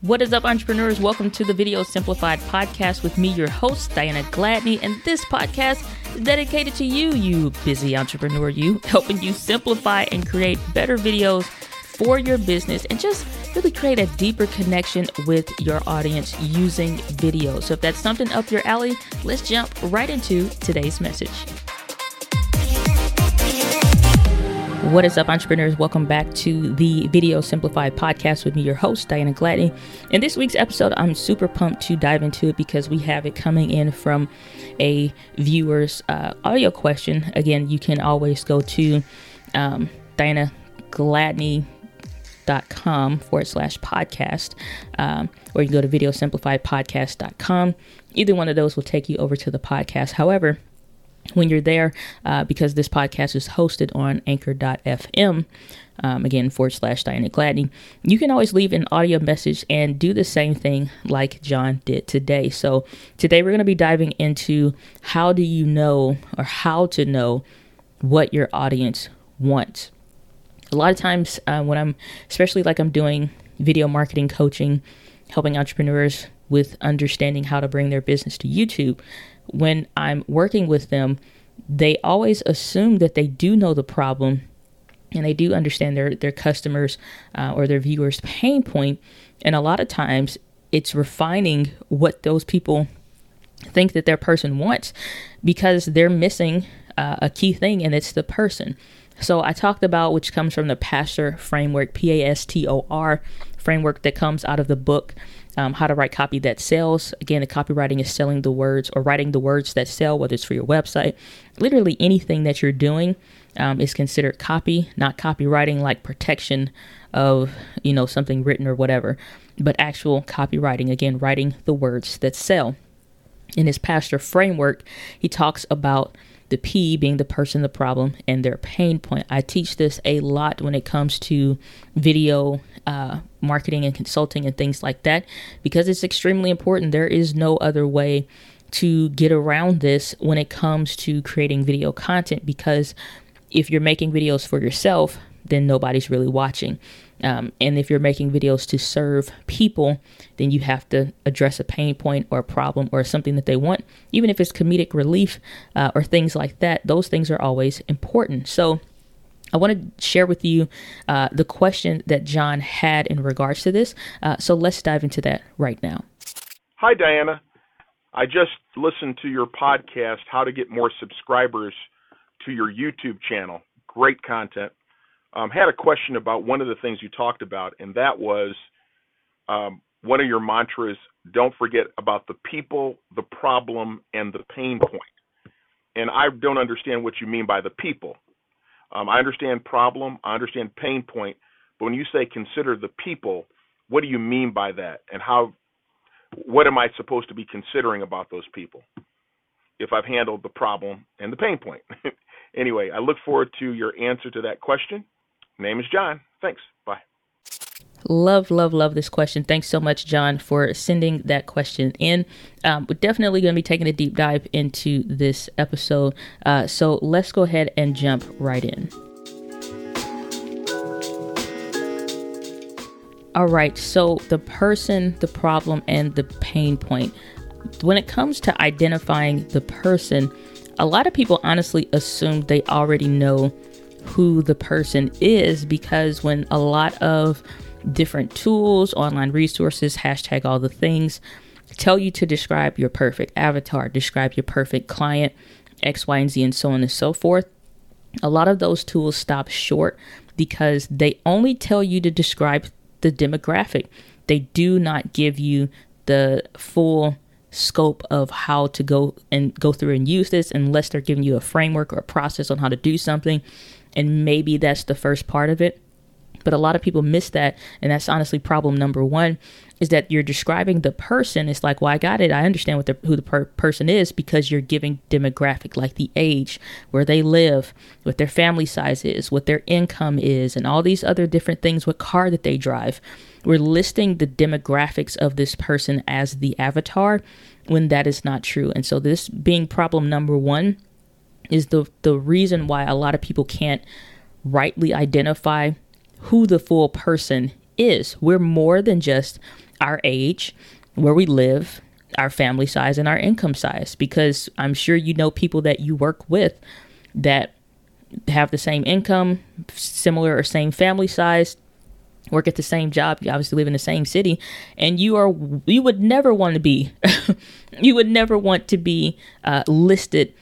What is up, entrepreneurs? Welcome to the Video Simplified podcast with me, your host, Diana Gladney. And this podcast is dedicated to you, you busy entrepreneur, you, helping you simplify and create better videos for your business and just really create a deeper connection with your audience using video. So, if that's something up your alley, let's jump right into today's message. What is up, entrepreneurs? Welcome back to the Video Simplified podcast with me, your host, Diana Gladney. In this week's episode, I'm super pumped to dive into it because we have it coming in from a viewer's uh, audio question. Again, you can always go to um, Diana com forward slash podcast um, or you can go to videosimplifiedpodcast.com either one of those will take you over to the podcast however when you're there, uh, because this podcast is hosted on anchor.fm, um, again, forward slash Diana Gladney, you can always leave an audio message and do the same thing like John did today. So today we're going to be diving into how do you know or how to know what your audience wants. A lot of times uh, when I'm, especially like I'm doing video marketing coaching, helping entrepreneurs with understanding how to bring their business to YouTube, when I'm working with them, they always assume that they do know the problem and they do understand their their customers uh, or their viewers pain point. and a lot of times it's refining what those people think that their person wants because they're missing uh, a key thing and it's the person so i talked about which comes from the pastor framework p-a-s-t-o-r framework that comes out of the book um, how to write copy that sells. Again, the copywriting is selling the words or writing the words that sell, whether it's for your website. Literally anything that you're doing um, is considered copy, not copywriting like protection of you know something written or whatever, but actual copywriting. Again, writing the words that sell. In his pastor framework, he talks about the P being the person, the problem, and their pain point. I teach this a lot when it comes to video uh, marketing and consulting and things like that because it's extremely important. There is no other way to get around this when it comes to creating video content because if you're making videos for yourself, then nobody's really watching. Um, and if you're making videos to serve people, then you have to address a pain point or a problem or something that they want, even if it's comedic relief uh, or things like that. Those things are always important. So, I want to share with you uh, the question that John had in regards to this. Uh, so let's dive into that right now. Hi, Diana. I just listened to your podcast, How to Get More Subscribers to Your YouTube channel. Great content. Um, had a question about one of the things you talked about, and that was um, one of your mantras don't forget about the people, the problem, and the pain point. And I don't understand what you mean by the people. Um, I understand problem, I understand pain point, but when you say consider the people, what do you mean by that? And how, what am I supposed to be considering about those people if I've handled the problem and the pain point? anyway, I look forward to your answer to that question. Name is John. Thanks. Bye. Love, love, love this question. Thanks so much, John, for sending that question in. Um, we're definitely going to be taking a deep dive into this episode. Uh, so let's go ahead and jump right in. All right, so the person, the problem, and the pain point. When it comes to identifying the person, a lot of people honestly assume they already know who the person is because when a lot of different tools, online resources, hashtag all the things, tell you to describe your perfect avatar, describe your perfect client, X, Y, and Z, and so on and so forth. A lot of those tools stop short because they only tell you to describe the demographic. They do not give you the full scope of how to go and go through and use this unless they're giving you a framework or a process on how to do something. And maybe that's the first part of it but a lot of people miss that. And that's honestly problem number one is that you're describing the person. It's like, well, I got it. I understand what the, who the per- person is because you're giving demographic, like the age, where they live, what their family size is, what their income is, and all these other different things, what car that they drive. We're listing the demographics of this person as the avatar when that is not true. And so this being problem number one is the the reason why a lot of people can't rightly identify who the full person is. We're more than just our age, where we live, our family size, and our income size. Because I'm sure you know people that you work with that have the same income, similar or same family size, work at the same job, you obviously live in the same city, and you are you would never want to be you would never want to be uh, listed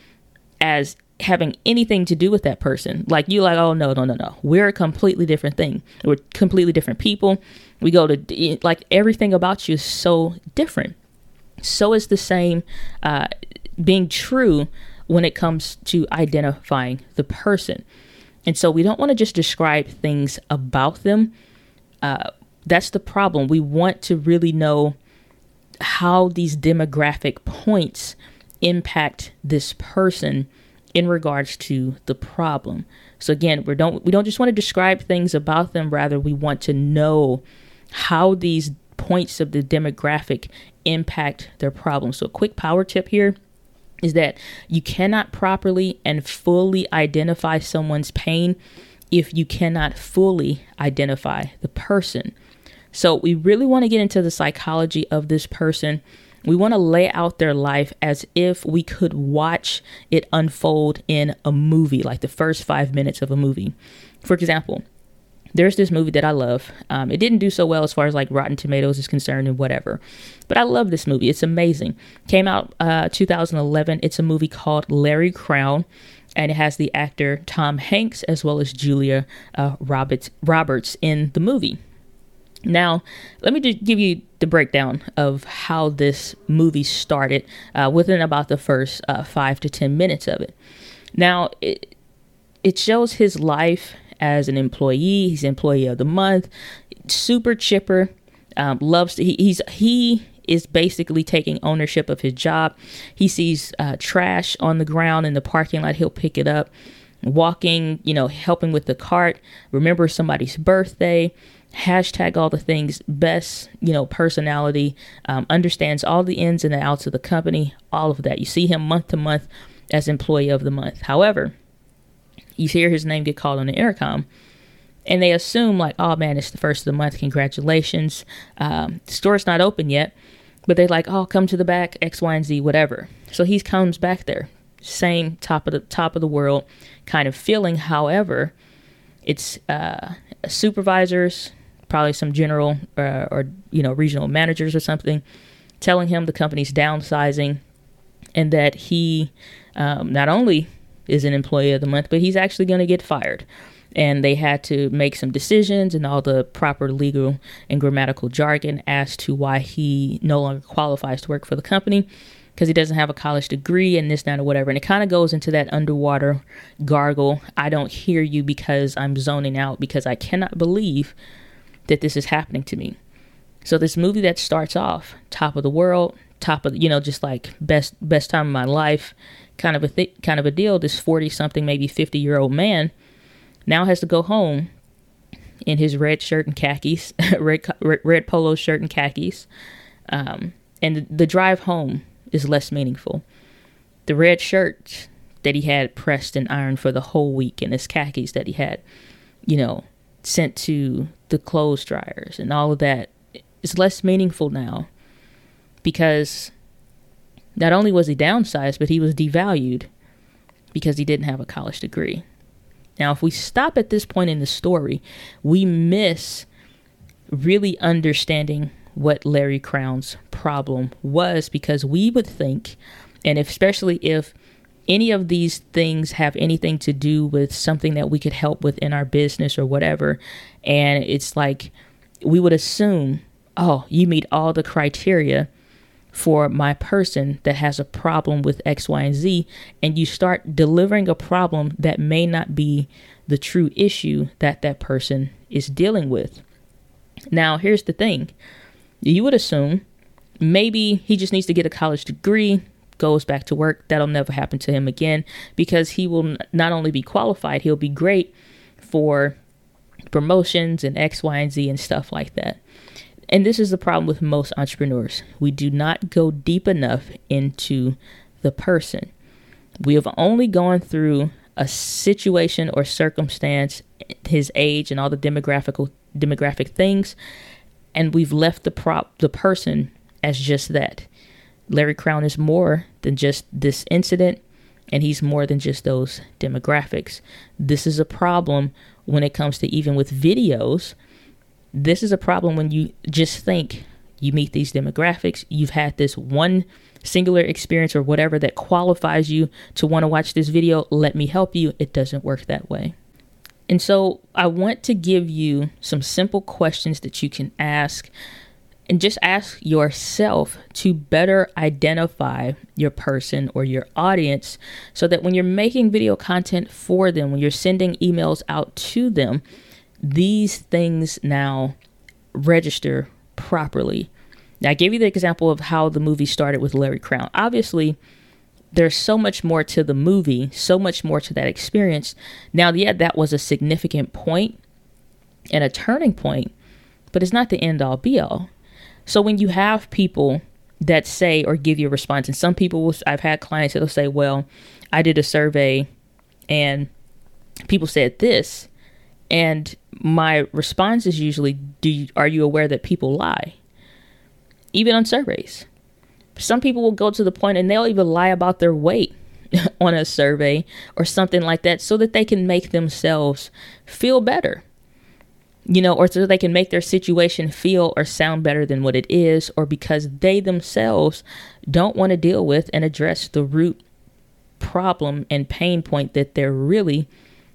as having anything to do with that person. Like you like, oh no, no, no, no. We're a completely different thing. We're completely different people. We go to like everything about you is so different. So is the same uh, being true when it comes to identifying the person. And so we don't want to just describe things about them. Uh, that's the problem. We want to really know how these demographic points impact this person in regards to the problem. So again, we don't we don't just want to describe things about them, rather we want to know how these points of the demographic impact their problem. So a quick power tip here is that you cannot properly and fully identify someone's pain if you cannot fully identify the person. So, we really want to get into the psychology of this person. We want to lay out their life as if we could watch it unfold in a movie, like the first five minutes of a movie. For example, there's this movie that I love. Um, it didn't do so well as far as like Rotten Tomatoes is concerned and whatever, but I love this movie. It's amazing. Came out uh, 2011. It's a movie called Larry Crowne, and it has the actor Tom Hanks as well as Julia uh, Roberts Roberts in the movie. Now, let me just give you the breakdown of how this movie started uh, within about the first uh, five to ten minutes of it. Now, it, it shows his life as an employee. He's employee of the month. Super chipper. Um, loves to, he, he's he is basically taking ownership of his job. He sees uh, trash on the ground in the parking lot. He'll pick it up. Walking, you know, helping with the cart. Remember somebody's birthday. Hashtag all the things. Best, you know, personality. Um, understands all the ins and the outs of the company. All of that. You see him month to month as employee of the month. However, you hear his name get called on the intercom and they assume like oh man it's the first of the month congratulations um, the store's not open yet but they're like oh come to the back x y and z whatever so he comes back there same top of the top of the world kind of feeling however it's uh, supervisors probably some general uh, or you know regional managers or something telling him the company's downsizing and that he um, not only is an employee of the month, but he's actually going to get fired. And they had to make some decisions and all the proper legal and grammatical jargon as to why he no longer qualifies to work for the company because he doesn't have a college degree and this, that, or whatever. And it kind of goes into that underwater gargle. I don't hear you because I'm zoning out because I cannot believe that this is happening to me. So this movie that starts off top of the world, top of you know just like best best time of my life, kind of a th- kind of a deal. This forty something, maybe fifty year old man now has to go home in his red shirt and khakis, red red polo shirt and khakis, um, and the, the drive home is less meaningful. The red shirt that he had pressed and ironed for the whole week, and his khakis that he had, you know, sent to the clothes dryers and all of that is less meaningful now because not only was he downsized, but he was devalued because he didn't have a college degree. Now, if we stop at this point in the story, we miss really understanding what Larry Crowne's problem was because we would think, and especially if any of these things have anything to do with something that we could help with in our business or whatever, and it's like we would assume, oh, you meet all the criteria for my person that has a problem with X, Y, and Z, and you start delivering a problem that may not be the true issue that that person is dealing with. Now, here's the thing you would assume maybe he just needs to get a college degree, goes back to work. That'll never happen to him again because he will not only be qualified, he'll be great for promotions and X, Y, and Z and stuff like that. And this is the problem with most entrepreneurs. We do not go deep enough into the person. We have only gone through a situation or circumstance, his age and all the demographic demographic things, and we've left the prop the person as just that. Larry Crowne is more than just this incident and he's more than just those demographics. This is a problem when it comes to even with videos. This is a problem when you just think you meet these demographics, you've had this one singular experience or whatever that qualifies you to want to watch this video, let me help you. It doesn't work that way. And so I want to give you some simple questions that you can ask and just ask yourself to better identify your person or your audience so that when you're making video content for them, when you're sending emails out to them, these things now register properly. Now, I gave you the example of how the movie started with Larry Crowne. Obviously, there's so much more to the movie, so much more to that experience. Now, yeah, that was a significant point and a turning point, but it's not the end all be all. So when you have people that say or give you a response, and some people will, I've had clients that'll say, well, I did a survey and people said this. And my response is usually, do you, are you aware that people lie? Even on surveys. Some people will go to the point and they'll even lie about their weight on a survey or something like that so that they can make themselves feel better you know, or so they can make their situation feel or sound better than what it is, or because they themselves don't want to deal with and address the root problem and pain point that they're really,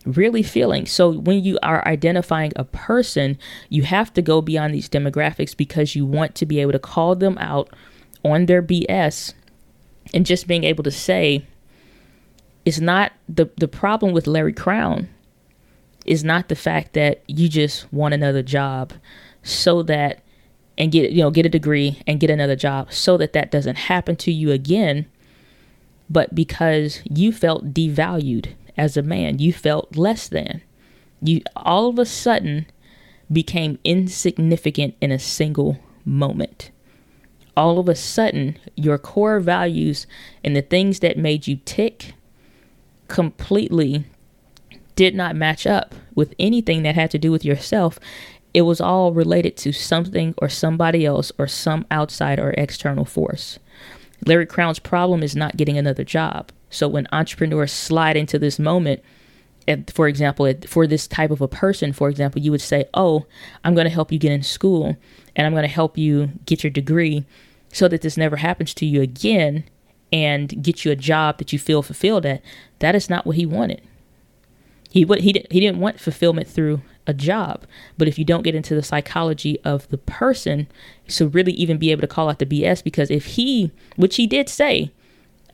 really feeling. So when you are identifying a person, you have to go beyond these demographics because you want to be able to call them out on their BS and just being able to say, it's not the the problem with Larry Crowne is not the fact that you just want another job so that and get you know get a degree and get another job so that that doesn't happen to you again but because you felt devalued as a man you felt less than you all of a sudden became insignificant in a single moment. All of a sudden your core values and the things that made you tick completely did not match up with anything that had to do with yourself. It was all related to something or somebody else or some outside or external force. Larry Crowne's problem is not getting another job. So when entrepreneurs slide into this moment, for example, for this type of a person, for example, you would say, Oh, I'm going to help you get in school and I'm going to help you get your degree so that this never happens to you again and get you a job that you feel fulfilled at. That is not what he wanted. He what he he didn't want fulfillment through a job. But if you don't get into the psychology of the person, so really even be able to call out the BS, because if he, which he did say,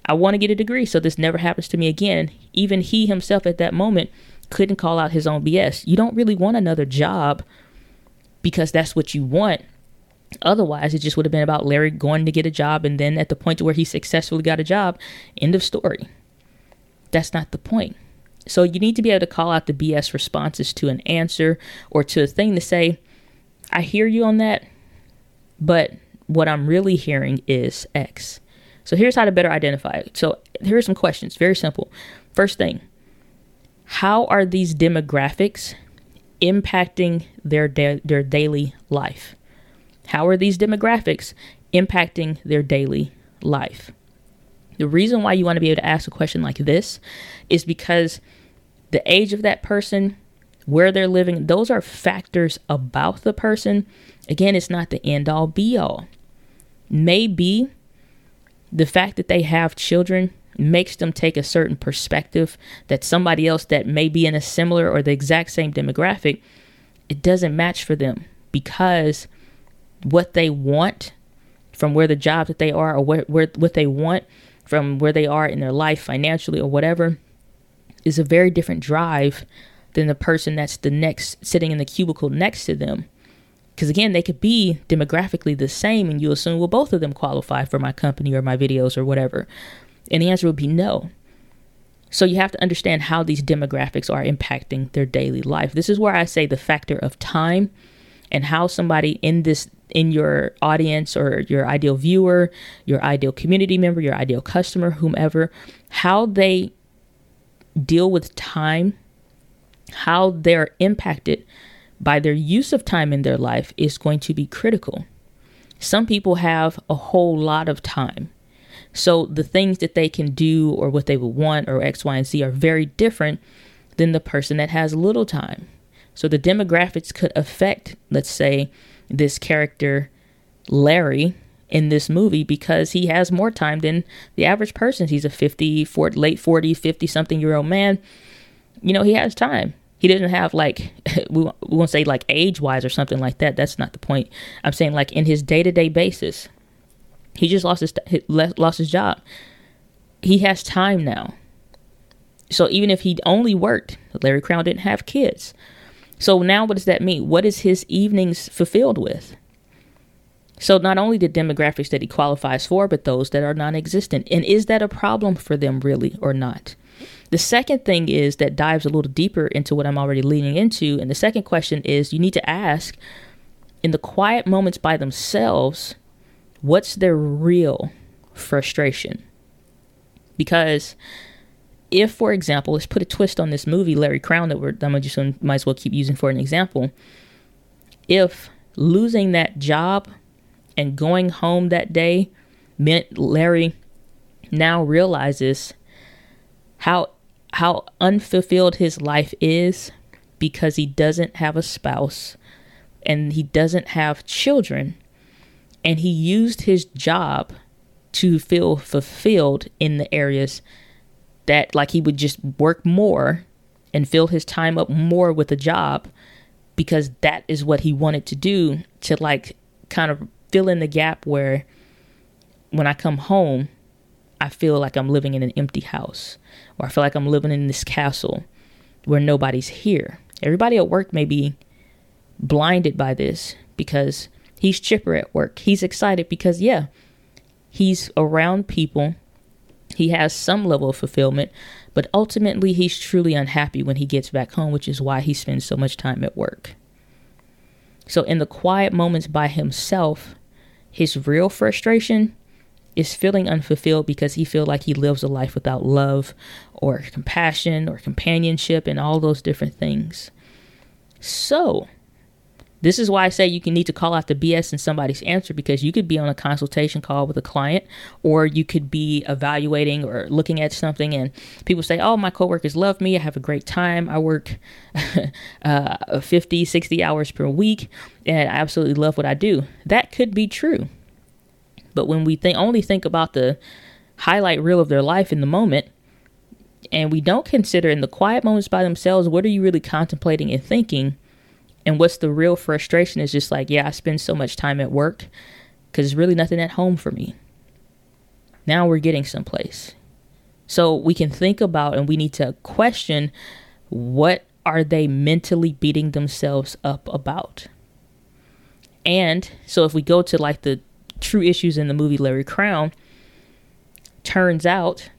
I want to get a degree so this never happens to me again, even he himself at that moment couldn't call out his own BS. You don't really want another job because that's what you want. Otherwise, it just would have been about Larry going to get a job and then at the point where he successfully got a job, end of story. That's not the point. So you need to be able to call out the BS responses to an answer or to a thing to say, I hear you on that, but what I'm really hearing is X. So here's how to better identify it. So here are some questions, very simple. First thing, how are these demographics impacting their da- their daily life? How are these demographics impacting their daily life? The reason why you want to be able to ask a question like this is because the age of that person, where they're living, those are factors about the person. Again, it's not the end all be all. Maybe the fact that they have children makes them take a certain perspective that somebody else that may be in a similar or the exact same demographic, it doesn't match for them because what they want from where the job that they are or where, where what they want from where they are in their life financially or whatever is a very different drive than the person that's the next sitting in the cubicle next to them. Because again, they could be demographically the same, and you assume, well, both of them qualify for my company or my videos or whatever. And the answer would be no. So you have to understand how these demographics are impacting their daily life. This is where I say the factor of time and how somebody in this in your audience or your ideal viewer, your ideal community member, your ideal customer, whomever, how they deal with time, how they're impacted by their use of time in their life is going to be critical. Some people have a whole lot of time. So the things that they can do or what they would want or X, Y, and Z are very different than the person that has little time. So the demographics could affect, let's say, this character, Larry, in this movie because he has more time than the average person. He's a 50, 40, late 40, 50 something year old man. You know, he has time. He doesn't have like, we won't say like age wise or something like that. That's not the point. I'm saying like in his day to day basis, he just lost his, lost his job. He has time now. So even if he only worked, Larry Crowne didn't have kids. So now what does that mean? What is his evenings fulfilled with? So not only the demographics that he qualifies for, but those that are non-existent. And is that a problem for them really or not? The second thing is that dives a little deeper into what I'm already leaning into. And the second question is you need to ask in the quiet moments by themselves, what's their real frustration? Because if, for example, let's put a twist on this movie, Larry Crowne, that we're I'm just gonna, might as well keep using for an example. If losing that job and going home that day meant Larry now realizes how how unfulfilled his life is because he doesn't have a spouse and he doesn't have children and he used his job to feel fulfilled in the areas that like he would just work more and fill his time up more with a job because that is what he wanted to do to like kind of fill in the gap where when I come home, I feel like I'm living in an empty house, or I feel like I'm living in this castle where nobody's here. Everybody at work may be blinded by this because he's chipper at work. He's excited because, yeah, he's around people. He has some level of fulfillment, but ultimately he's truly unhappy when he gets back home, which is why he spends so much time at work. So, in the quiet moments by himself, his real frustration is feeling unfulfilled because he feels like he lives a life without love or compassion or companionship and all those different things. So, this is why I say you can need to call out the BS in somebody's answer because you could be on a consultation call with a client or you could be evaluating or looking at something and people say, Oh, my coworkers love me. I have a great time. I work uh, 50, 60 hours per week and I absolutely love what I do. That could be true. But when we think only think about the highlight reel of their life in the moment, and we don't consider in the quiet moments by themselves, what are you really contemplating and thinking? And what's the real frustration is just like, yeah, I spend so much time at work because there's really nothing at home for me. Now we're getting someplace. So we can think about and we need to question what are they mentally beating themselves up about? And so if we go to like the true issues in the movie Larry Crowne, turns out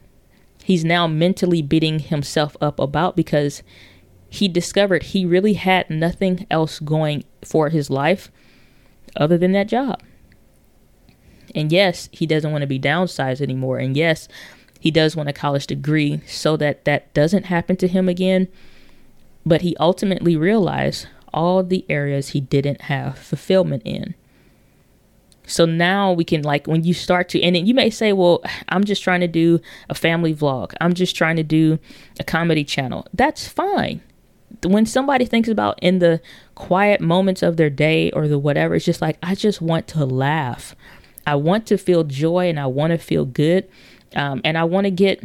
he's now mentally beating himself up about because he discovered he really had nothing else going for his life other than that job. And yes, he doesn't want to be downsized anymore. And yes, he does want a college degree so that that doesn't happen to him again. But he ultimately realized all the areas he didn't have fulfillment in. So now we can like when you start to and then you may say, "Well, I'm just trying to do a family vlog. I'm just trying to do a comedy channel." That's fine when somebody thinks about in the quiet moments of their day or the whatever, it's just like, I just want to laugh. I want to feel joy and I want to feel good. Um, and I want to get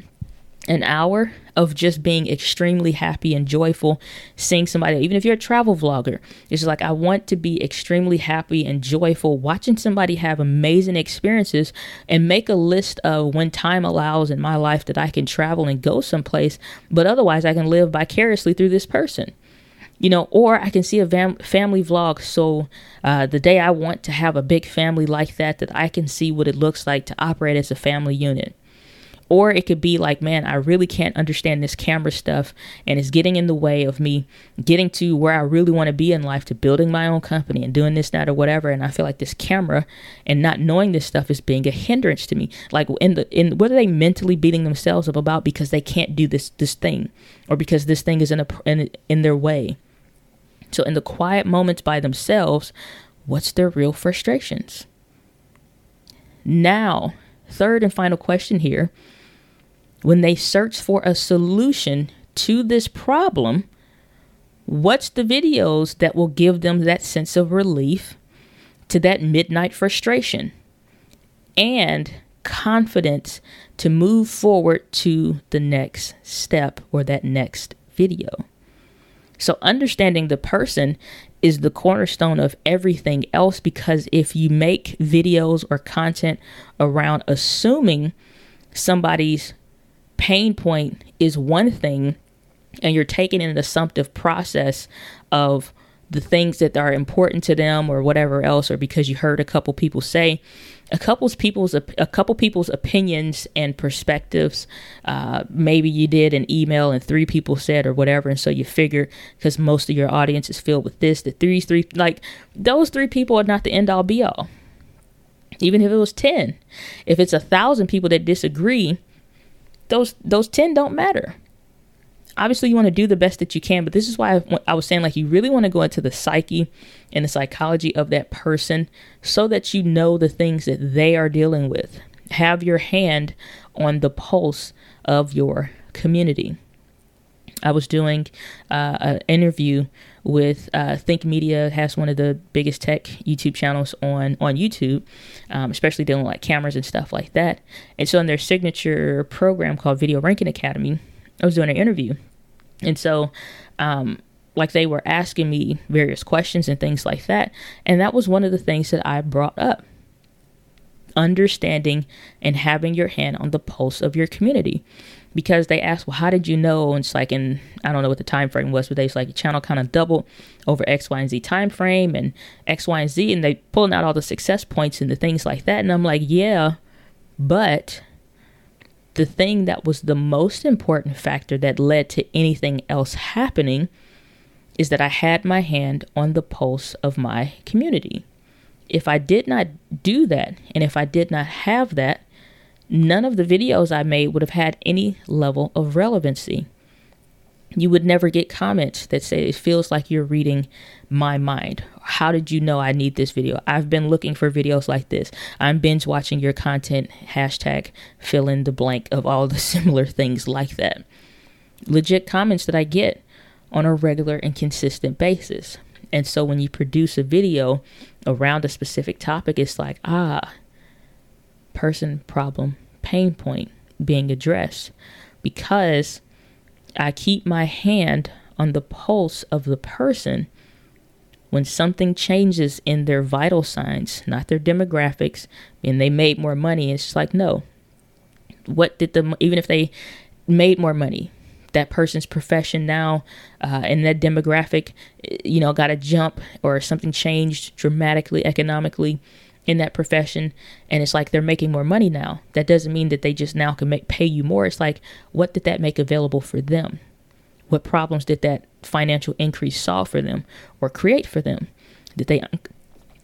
an hour of just being extremely happy and joyful seeing somebody even if you're a travel vlogger it's like i want to be extremely happy and joyful watching somebody have amazing experiences and make a list of when time allows in my life that i can travel and go someplace but otherwise i can live vicariously through this person you know, or I can see a fam- family vlog. So uh, the day I want to have a big family like that, that I can see what it looks like to operate as a family unit. Or it could be like, man, I really can't understand this camera stuff and it's getting in the way of me getting to where I really want to be in life to building my own company and doing this, that, or whatever. And I feel like this camera and not knowing this stuff is being a hindrance to me. Like in the in what are they mentally beating themselves up about because they can't do this this thing or because this thing is in a in in their way. So, in the quiet moments by themselves, what's their real frustrations? Now, third and final question here when they search for a solution to this problem, what's the videos that will give them that sense of relief to that midnight frustration and confidence to move forward to the next step or that next video? So, understanding the person is the cornerstone of everything else because if you make videos or content around assuming somebody's pain point is one thing and you're taking an assumptive process of the things that are important to them or whatever else or because you heard a couple people say a couple's people's a couple people's opinions and perspectives uh, maybe you did an email and three people said or whatever and so you figure because most of your audience is filled with this the three three like those three people are not the end all be all. Even if it was 10 if it's a thousand people that disagree those those 10 don't matter. Obviously you want to do the best that you can but this is why I, I was saying like you really want to go into the psyche and the psychology of that person so that you know the things that they are dealing with. Have your hand on the pulse of your community. I was doing uh, an interview with uh, think media has one of the biggest tech youtube channels on on youtube um, especially dealing with like cameras and stuff like that and so in their signature program called video ranking academy I was doing an interview. And so, um, like they were asking me various questions and things like that. And that was one of the things that I brought up. Understanding and having your hand on the pulse of your community. Because they asked, well, how did you know? And it's like, in I don't know what the time frame was, but they was like, the channel kind of doubled over X, Y, and Z time frame and X, Y, and Z, and they pulling out all the success points and the things like that. And I'm like, yeah, but the thing that was the most important factor that led to anything else happening is that I had my hand on the pulse of my community. If I did not do that, and if I did not have that, none of the videos I made would have had any level of relevancy you would never get comments that say it feels like you're reading my mind. How did you know I need this video? I've been looking for videos like this. I'm binge watching your content. Hashtag fill in the blank of all the similar things like that. Legit comments that I get on a regular and consistent basis. And so when you produce a video around a specific topic, it's like, ah, person, problem, pain point being addressed. Because I keep my hand on the pulse of the person when something changes in their vital signs, not their demographics, and they made more money. It's just like, no. What did the, even if they made more money, that person's profession now uh, and that demographic, you know, got a jump or something changed dramatically economically in that profession and it's like they're making more money now. That doesn't mean that they just now can make pay you more. It's like what did that make available for them? What problems did that financial increase solve for them or create for them? Did they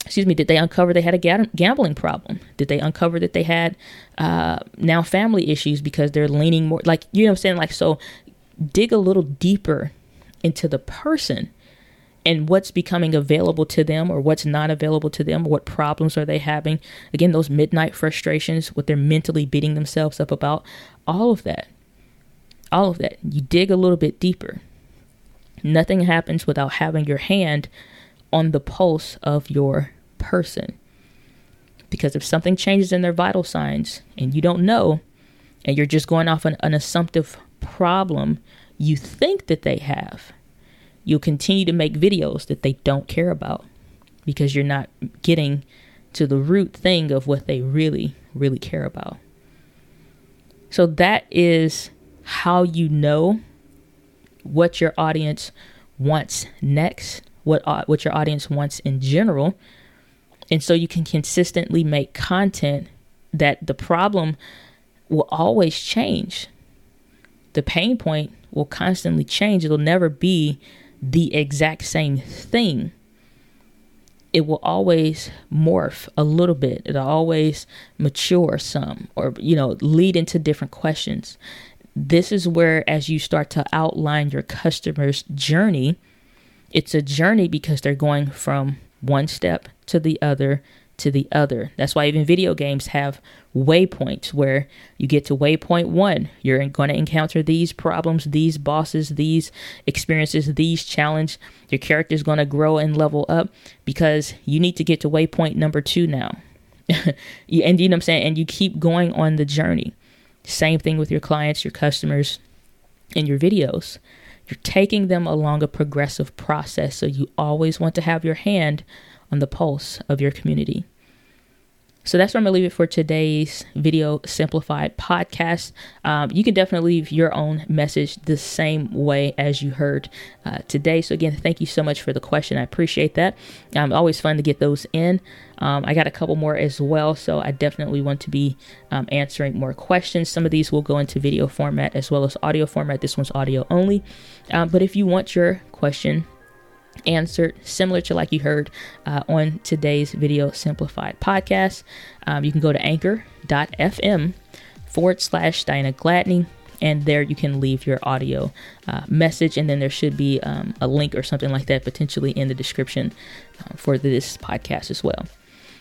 excuse me did they uncover they had a gambling problem? Did they uncover that they had uh, now family issues because they're leaning more like you know what i'm saying? Like so dig a little deeper into the person and what's becoming available to them or what's not available to them what problems are they having? Again those midnight frustrations what they're mentally beating themselves up about all of that all of that. You dig a little bit deeper. Nothing happens without having your hand on the pulse of your person. Because if something changes in their vital signs and you don't know and you're just going off an, an assumptive problem you think that they have you'll continue to make videos that they don't care about because you're not getting to the root thing of what they really, really care about. So that is how you know what your audience wants next, what uh, what your audience wants in general. And so you can consistently make content that the problem will always change. The pain point will constantly change. It'll never be the exact same thing, it will always morph a little bit. It'll always mature some or, you know, lead into different questions. This is where, as you start to outline your customer's journey It's a journey because they're going from one step to the other to the other. That's why even video games have waypoints where you get to waypoint one, you're going to encounter these problems, these bosses, these experiences, these challenge. Your character is going to grow and level up because you need to get to waypoint number two now. and you know what I'm saying? And you keep going on the journey. Same thing with your clients, your customers, and your videos. You're taking them along a progressive process. So you always want to have your hand on the pulse of your community. So that's where I'm to leave it for today's video simplified podcast. Um, you can definitely leave your own message the same way as you heard uh, today. So, again, thank you so much for the question. I appreciate that. Um, always fun to get those in. Um, I got a couple more as well, so I definitely want to be um, answering more questions. Some of these will go into video format as well as audio format. This one's audio only. Um, but if you want your question answered similar to like you heard uh, on today's video simplified podcast um, you can go to anchor.fm forward slash diana gladney and there you can leave your audio uh, message and then there should be um, a link or something like that potentially in the description uh, for this podcast as well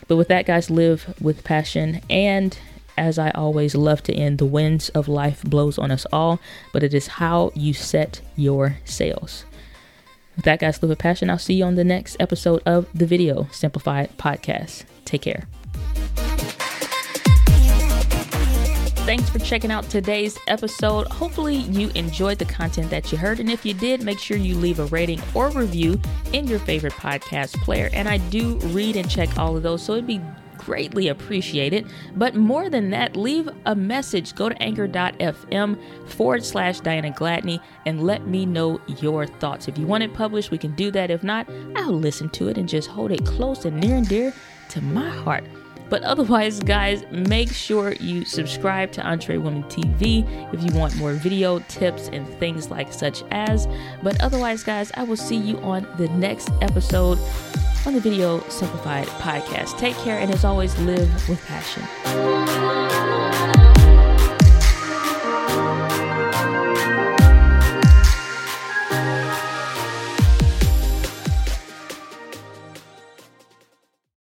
but with that guys live with passion and as I always love to end, the winds of life blows on us all, but it is how you set your sails. With that, guys, live with passion. I'll see you on the next episode of the Video Simplified Podcast. Take care. Thanks for checking out today's episode. Hopefully, you enjoyed the content that you heard. And if you did, make sure you leave a rating or review in your favorite podcast player. And I do read and check all of those, so it'd be greatly appreciate it. But more than that, leave a message. Go to anchor.fm forward slash Diana Gladney and let me know your thoughts. If you want it published, we can do that. If not, I'll listen to it and just hold it close and near and dear to my heart. But otherwise, guys, make sure you subscribe to Entre Women TV if you want more video tips and things like such as. But otherwise, guys, I will see you on the next episode on the Video Simplified podcast. Take care, and as always, live with passion.